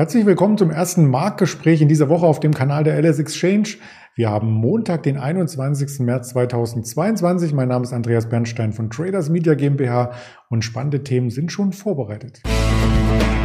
Herzlich willkommen zum ersten Marktgespräch in dieser Woche auf dem Kanal der LS Exchange. Wir haben Montag, den 21. März 2022. Mein Name ist Andreas Bernstein von Traders Media GmbH und spannende Themen sind schon vorbereitet. Und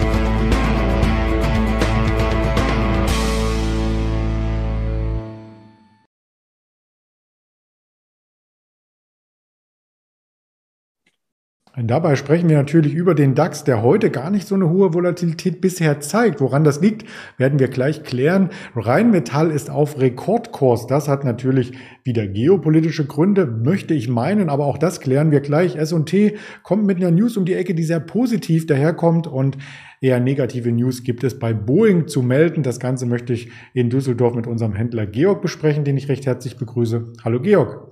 dabei sprechen wir natürlich über den DAX, der heute gar nicht so eine hohe Volatilität bisher zeigt. Woran das liegt, werden wir gleich klären. Rheinmetall ist auf Rekordkurs. Das hat natürlich wieder geopolitische Gründe, möchte ich meinen, aber auch das klären wir gleich. S&T kommt mit einer News um die Ecke, die sehr positiv daherkommt und eher negative News gibt es bei Boeing zu melden. Das Ganze möchte ich in Düsseldorf mit unserem Händler Georg besprechen, den ich recht herzlich begrüße. Hallo Georg.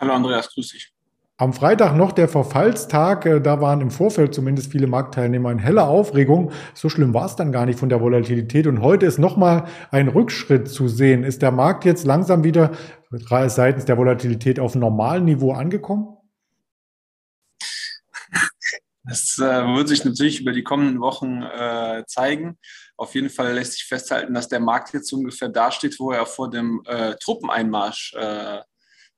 Hallo Andreas, grüß dich. Am Freitag noch der Verfallstag, äh, da waren im Vorfeld zumindest viele Marktteilnehmer in heller Aufregung. So schlimm war es dann gar nicht von der Volatilität. Und heute ist nochmal ein Rückschritt zu sehen. Ist der Markt jetzt langsam wieder seitens der Volatilität auf normalen Niveau angekommen? Das äh, wird sich natürlich über die kommenden Wochen äh, zeigen. Auf jeden Fall lässt sich festhalten, dass der Markt jetzt ungefähr dasteht, wo er vor dem äh, Truppeneinmarsch äh,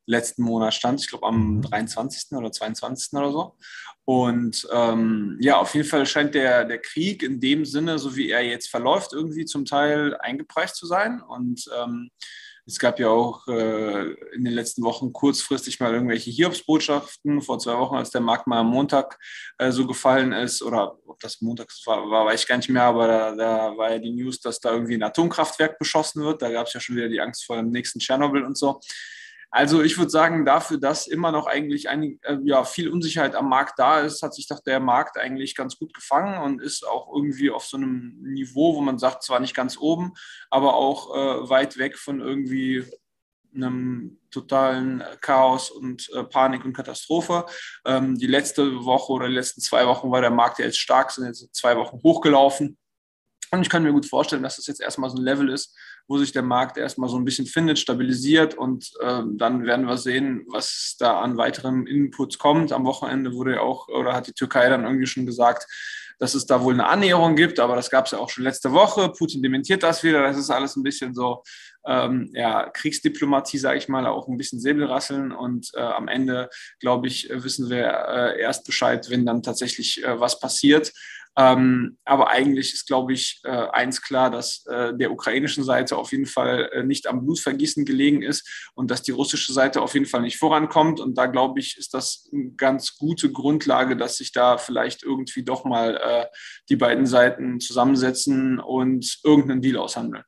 letzten Monat stand, ich glaube am 23. Mhm. oder 22. oder so. Und ähm, ja, auf jeden Fall scheint der, der Krieg in dem Sinne, so wie er jetzt verläuft, irgendwie zum Teil eingepreist zu sein. Und ähm, es gab ja auch äh, in den letzten Wochen kurzfristig mal irgendwelche Hiobsbotschaften. Vor zwei Wochen, als der Markt mal am Montag äh, so gefallen ist, oder ob das Montag war, war, weiß ich gar nicht mehr, aber da, da war ja die News, dass da irgendwie ein Atomkraftwerk beschossen wird. Da gab es ja schon wieder die Angst vor dem nächsten Tschernobyl und so. Also ich würde sagen, dafür, dass immer noch eigentlich ein, äh, ja, viel Unsicherheit am Markt da ist, hat sich doch der Markt eigentlich ganz gut gefangen und ist auch irgendwie auf so einem Niveau, wo man sagt, zwar nicht ganz oben, aber auch äh, weit weg von irgendwie einem totalen Chaos und äh, Panik und Katastrophe. Ähm, die letzte Woche oder die letzten zwei Wochen war der Markt ja jetzt stark, sind jetzt zwei Wochen hochgelaufen. Und ich kann mir gut vorstellen, dass das jetzt erstmal so ein Level ist, wo sich der Markt erstmal so ein bisschen findet, stabilisiert und äh, dann werden wir sehen, was da an weiteren Inputs kommt. Am Wochenende wurde ja auch, oder hat die Türkei dann irgendwie schon gesagt, dass es da wohl eine Annäherung gibt, aber das gab es ja auch schon letzte Woche. Putin dementiert das wieder. Das ist alles ein bisschen so ähm, ja, Kriegsdiplomatie, sage ich mal, auch ein bisschen Säbelrasseln. Und äh, am Ende, glaube ich, wissen wir äh, erst Bescheid, wenn dann tatsächlich äh, was passiert. Ähm, aber eigentlich ist, glaube ich, äh, eins klar, dass äh, der ukrainischen Seite auf jeden Fall äh, nicht am Blutvergießen gelegen ist und dass die russische Seite auf jeden Fall nicht vorankommt. Und da, glaube ich, ist das eine ganz gute Grundlage, dass sich da vielleicht irgendwie doch mal äh, die beiden Seiten zusammensetzen und irgendeinen Deal aushandeln.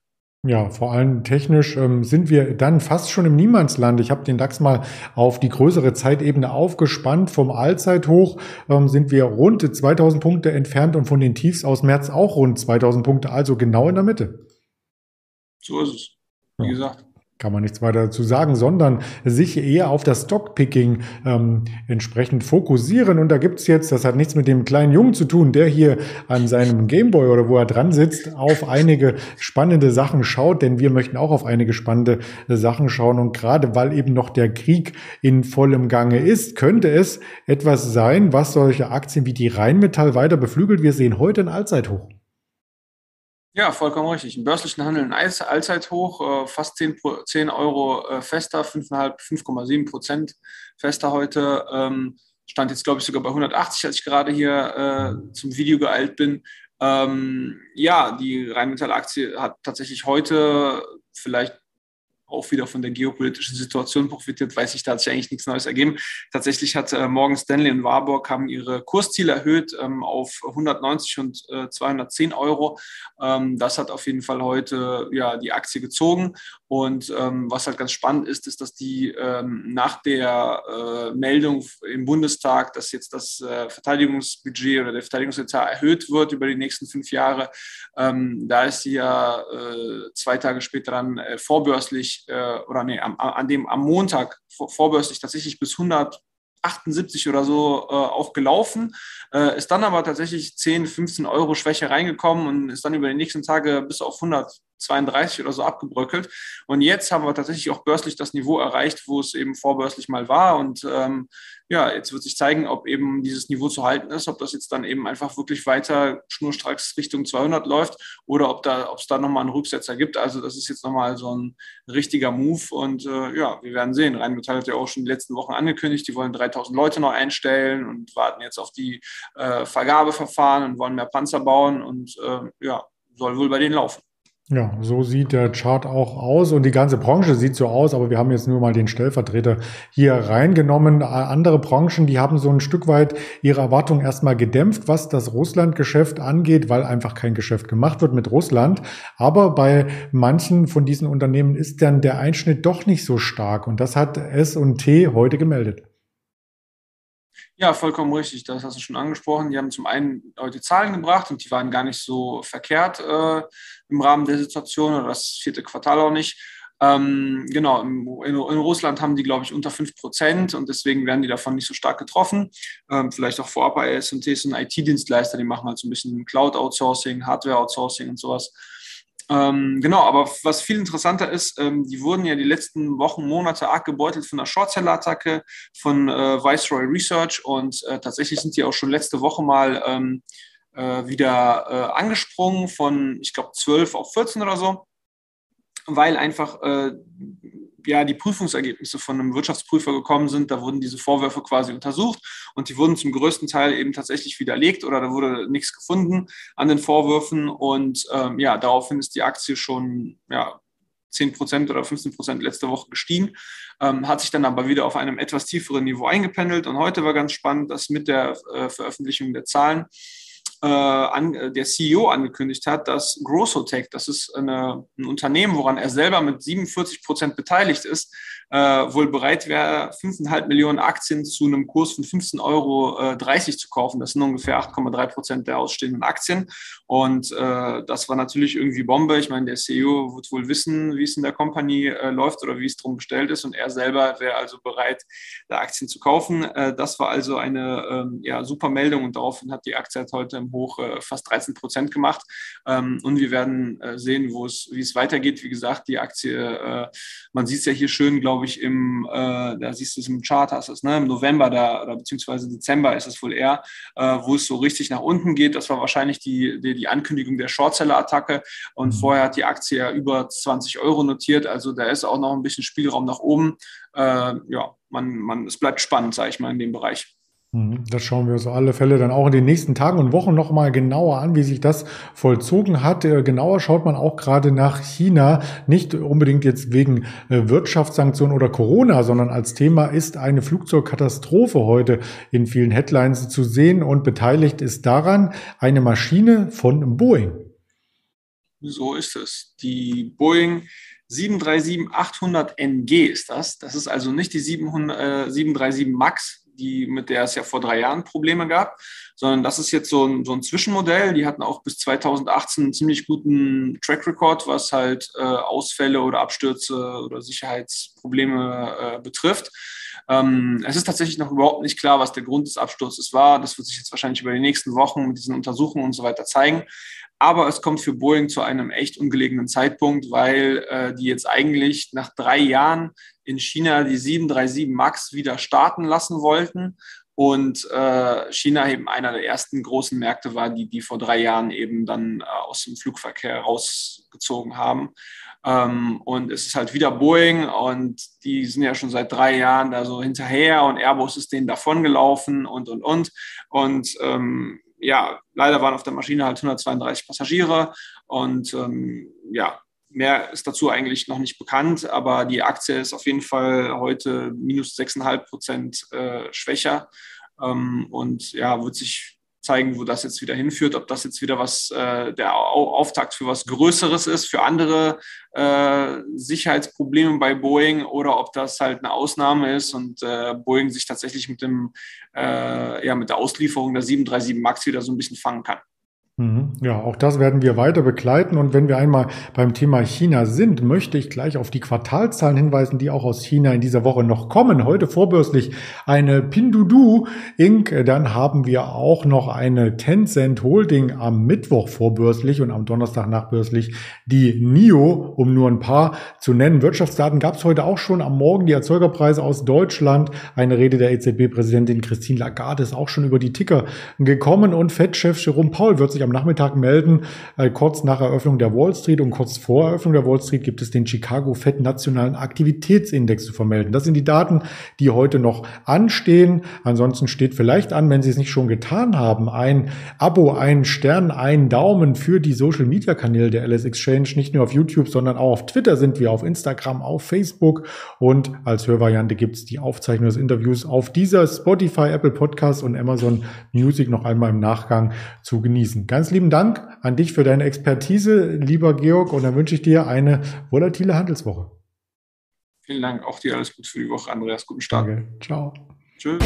Ja, vor allem technisch ähm, sind wir dann fast schon im Niemandsland. Ich habe den DAX mal auf die größere Zeitebene aufgespannt. Vom Allzeithoch ähm, sind wir rund 2000 Punkte entfernt und von den Tiefs aus März auch rund 2000 Punkte, also genau in der Mitte. So ist es. Wie ja. gesagt kann man nichts weiter dazu sagen, sondern sich eher auf das Stockpicking ähm, entsprechend fokussieren. Und da gibt's jetzt, das hat nichts mit dem kleinen Jungen zu tun, der hier an seinem Gameboy oder wo er dran sitzt, auf einige spannende Sachen schaut, denn wir möchten auch auf einige spannende Sachen schauen. Und gerade weil eben noch der Krieg in vollem Gange ist, könnte es etwas sein, was solche Aktien wie die Rheinmetall weiter beflügelt. Wir sehen heute ein Allzeithoch. Ja, vollkommen richtig. Im börslichen Handel ein Allzeithoch, äh, fast 10, 10 Euro äh, fester, 5,7 Prozent fester heute. Ähm, stand jetzt, glaube ich, sogar bei 180, als ich gerade hier äh, zum Video geeilt bin. Ähm, ja, die Rheinmetall-Aktie hat tatsächlich heute vielleicht auch wieder von der geopolitischen Situation profitiert, weiß ich, da hat sich eigentlich nichts Neues ergeben. Tatsächlich hat äh, Morgan Stanley und Warburg haben ihre Kursziele erhöht ähm, auf 190 und äh, 210 Euro. Ähm, das hat auf jeden Fall heute ja, die Aktie gezogen. Und ähm, was halt ganz spannend ist, ist, dass die ähm, nach der äh, Meldung im Bundestag, dass jetzt das äh, Verteidigungsbudget oder der Verteidigungsetat erhöht wird über die nächsten fünf Jahre, ähm, da ist sie ja äh, zwei Tage später dann äh, äh, oder nee, am, an dem, am Montag vor, vorbörslich tatsächlich bis 100 78 oder so äh, auch gelaufen, äh, ist dann aber tatsächlich 10, 15 Euro Schwäche reingekommen und ist dann über die nächsten Tage bis auf 100 32 oder so abgebröckelt. Und jetzt haben wir tatsächlich auch börslich das Niveau erreicht, wo es eben vorbörslich mal war. Und ähm, ja, jetzt wird sich zeigen, ob eben dieses Niveau zu halten ist, ob das jetzt dann eben einfach wirklich weiter schnurstracks Richtung 200 läuft oder ob da, ob es da nochmal einen Rücksetzer gibt. Also das ist jetzt nochmal so ein richtiger Move und äh, ja, wir werden sehen. Rheinmetall hat ja auch schon die letzten Wochen angekündigt, die wollen 3000 Leute noch einstellen und warten jetzt auf die äh, Vergabeverfahren und wollen mehr Panzer bauen und äh, ja, soll wohl bei denen laufen. Ja, so sieht der Chart auch aus und die ganze Branche sieht so aus, aber wir haben jetzt nur mal den Stellvertreter hier reingenommen. Andere Branchen, die haben so ein Stück weit ihre Erwartungen erstmal gedämpft, was das Russland-Geschäft angeht, weil einfach kein Geschäft gemacht wird mit Russland. Aber bei manchen von diesen Unternehmen ist dann der Einschnitt doch nicht so stark und das hat S&T heute gemeldet. Ja, vollkommen richtig. Das hast du schon angesprochen. Die haben zum einen heute Zahlen gebracht und die waren gar nicht so verkehrt äh, im Rahmen der Situation oder das vierte Quartal auch nicht. Ähm, genau, in, in, Russland haben die, glaube ich, unter 5 Prozent und deswegen werden die davon nicht so stark getroffen. Ähm, vielleicht auch vorab bei SMT ist ein IT-Dienstleister, die machen halt so ein bisschen Cloud-Outsourcing, Hardware-Outsourcing und sowas. Ähm, genau, aber was viel interessanter ist, ähm, die wurden ja die letzten Wochen, Monate arg gebeutelt von der Shortseller-Attacke von äh, Viceroy Research und äh, tatsächlich sind die auch schon letzte Woche mal ähm, äh, wieder äh, angesprungen von, ich glaube, 12 auf 14 oder so, weil einfach äh, ja, die Prüfungsergebnisse von einem Wirtschaftsprüfer gekommen sind. Da wurden diese Vorwürfe quasi untersucht und die wurden zum größten Teil eben tatsächlich widerlegt oder da wurde nichts gefunden an den Vorwürfen. Und ähm, ja, daraufhin ist die Aktie schon ja, 10 Prozent oder 15 Prozent letzte Woche gestiegen, ähm, hat sich dann aber wieder auf einem etwas tieferen Niveau eingependelt. Und heute war ganz spannend, dass mit der äh, Veröffentlichung der Zahlen äh, an, äh, der CEO angekündigt hat, dass Grossotech, das ist eine, ein Unternehmen, woran er selber mit 47 Prozent beteiligt ist, äh, wohl bereit wäre, 5,5 Millionen Aktien zu einem Kurs von 15,30 Euro äh, zu kaufen. Das sind ungefähr 8,3 Prozent der ausstehenden Aktien. Und äh, das war natürlich irgendwie Bombe. Ich meine, der CEO wird wohl wissen, wie es in der Company äh, läuft oder wie es drum bestellt ist. Und er selber wäre also bereit, da Aktien zu kaufen. Äh, das war also eine ähm, ja, super Meldung und daraufhin hat die Aktie heute im Hoch äh, fast 13 Prozent gemacht. Ähm, und wir werden äh, sehen, wie es weitergeht. Wie gesagt, die Aktie, man sieht es ja hier schön, glaube ich, im, äh, da siehst du es im Chart, hast es, ne, im November da, oder beziehungsweise Dezember ist es wohl eher, äh, wo es so richtig nach unten geht. Das war wahrscheinlich die, die, die Ankündigung der Shortseller-Attacke. Und mhm. vorher hat die Aktie ja über 20 Euro notiert. Also da ist auch noch ein bisschen Spielraum nach oben. Äh, ja, man, man, es bleibt spannend, sage ich mal, in dem Bereich. Mhm. Das schauen wir uns auf alle Fälle dann auch in den nächsten Tagen und Wochen nochmal genauer an, wie sich das vollzogen hat. Äh, genauer schaut man auch gerade nach China, nicht unbedingt jetzt wegen äh, Wirtschaftssanktionen oder Corona, sondern als Thema ist eine Flugzeugkatastrophe heute in vielen Headlines zu sehen und beteiligt ist daran eine Maschine von Boeing. So ist es. Die Boeing 737-800 NG ist das. Das ist also nicht die 700, äh, 737 MAX, die, mit der es ja vor drei Jahren Probleme gab, sondern das ist jetzt so ein, so ein Zwischenmodell. Die hatten auch bis 2018 einen ziemlich guten Track Record, was halt äh, Ausfälle oder Abstürze oder Sicherheitsprobleme äh, betrifft. Ähm, es ist tatsächlich noch überhaupt nicht klar, was der Grund des Absturzes war. Das wird sich jetzt wahrscheinlich über die nächsten Wochen mit diesen Untersuchungen und so weiter zeigen. Aber es kommt für Boeing zu einem echt ungelegenen Zeitpunkt, weil äh, die jetzt eigentlich nach drei Jahren in China die 737 MAX wieder starten lassen wollten. Und äh, China eben einer der ersten großen Märkte war, die die vor drei Jahren eben dann äh, aus dem Flugverkehr rausgezogen haben. Ähm, und es ist halt wieder Boeing und die sind ja schon seit drei Jahren da so hinterher und Airbus ist denen davongelaufen und, und, und. Und ähm, ja, leider waren auf der Maschine halt 132 Passagiere und ähm, ja, mehr ist dazu eigentlich noch nicht bekannt, aber die Aktie ist auf jeden Fall heute minus 6,5 Prozent äh, schwächer ähm, und ja, wird sich zeigen, wo das jetzt wieder hinführt, ob das jetzt wieder was äh, der Auftakt für was Größeres ist, für andere äh, Sicherheitsprobleme bei Boeing oder ob das halt eine Ausnahme ist und äh, Boeing sich tatsächlich mit dem äh, ja mit der Auslieferung der 737 Max wieder so ein bisschen fangen kann. Mhm. Ja, auch das werden wir weiter begleiten. Und wenn wir einmal beim Thema China sind, möchte ich gleich auf die Quartalzahlen hinweisen, die auch aus China in dieser Woche noch kommen. Heute vorbörslich eine Pinduoduo Inc. Dann haben wir auch noch eine Tencent Holding am Mittwoch vorbörslich und am Donnerstag nachbörslich die NIO, um nur ein paar zu nennen. Wirtschaftsdaten gab es heute auch schon am Morgen. Die Erzeugerpreise aus Deutschland. Eine Rede der EZB-Präsidentin Christine Lagarde ist auch schon über die Ticker gekommen und Fettchef Jerome Paul wird sich am Nachmittag melden. Äh, kurz nach Eröffnung der Wall Street und kurz vor Eröffnung der Wall Street gibt es den Chicago Fed Nationalen Aktivitätsindex zu vermelden. Das sind die Daten, die heute noch anstehen. Ansonsten steht vielleicht an, wenn Sie es nicht schon getan haben, ein Abo, ein Stern, ein Daumen für die Social Media Kanäle der LS Exchange. Nicht nur auf YouTube, sondern auch auf Twitter sind wir, auf Instagram, auf Facebook und als Hörvariante gibt es die Aufzeichnung des Interviews auf dieser Spotify, Apple Podcast und Amazon Music noch einmal im Nachgang zu genießen. Ganz lieben Dank an dich für deine Expertise, lieber Georg, und dann wünsche ich dir eine volatile Handelswoche. Vielen Dank. Auch dir alles Gute für die Woche, Andreas. Guten Start. Danke. Ciao. Tschüss.